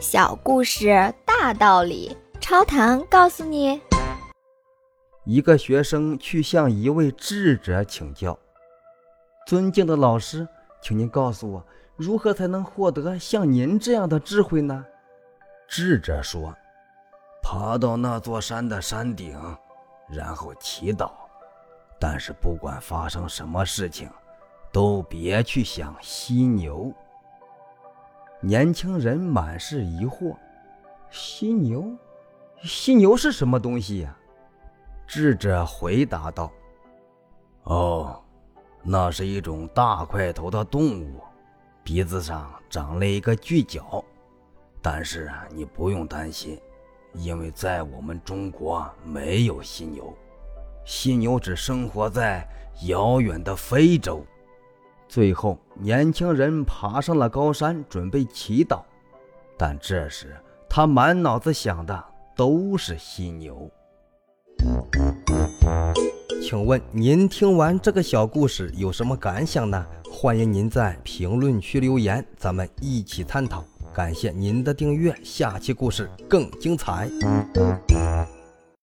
小故事大道理，超糖告诉你：一个学生去向一位智者请教，尊敬的老师，请您告诉我，如何才能获得像您这样的智慧呢？智者说：“爬到那座山的山顶，然后祈祷。但是不管发生什么事情，都别去想犀牛。”年轻人满是疑惑：“犀牛，犀牛是什么东西呀？”智者回答道：“哦，那是一种大块头的动物，鼻子上长了一个巨角。但是你不用担心，因为在我们中国没有犀牛，犀牛只生活在遥远的非洲。”最后，年轻人爬上了高山，准备祈祷，但这时他满脑子想的都是犀牛。请问您听完这个小故事有什么感想呢？欢迎您在评论区留言，咱们一起探讨。感谢您的订阅，下期故事更精彩。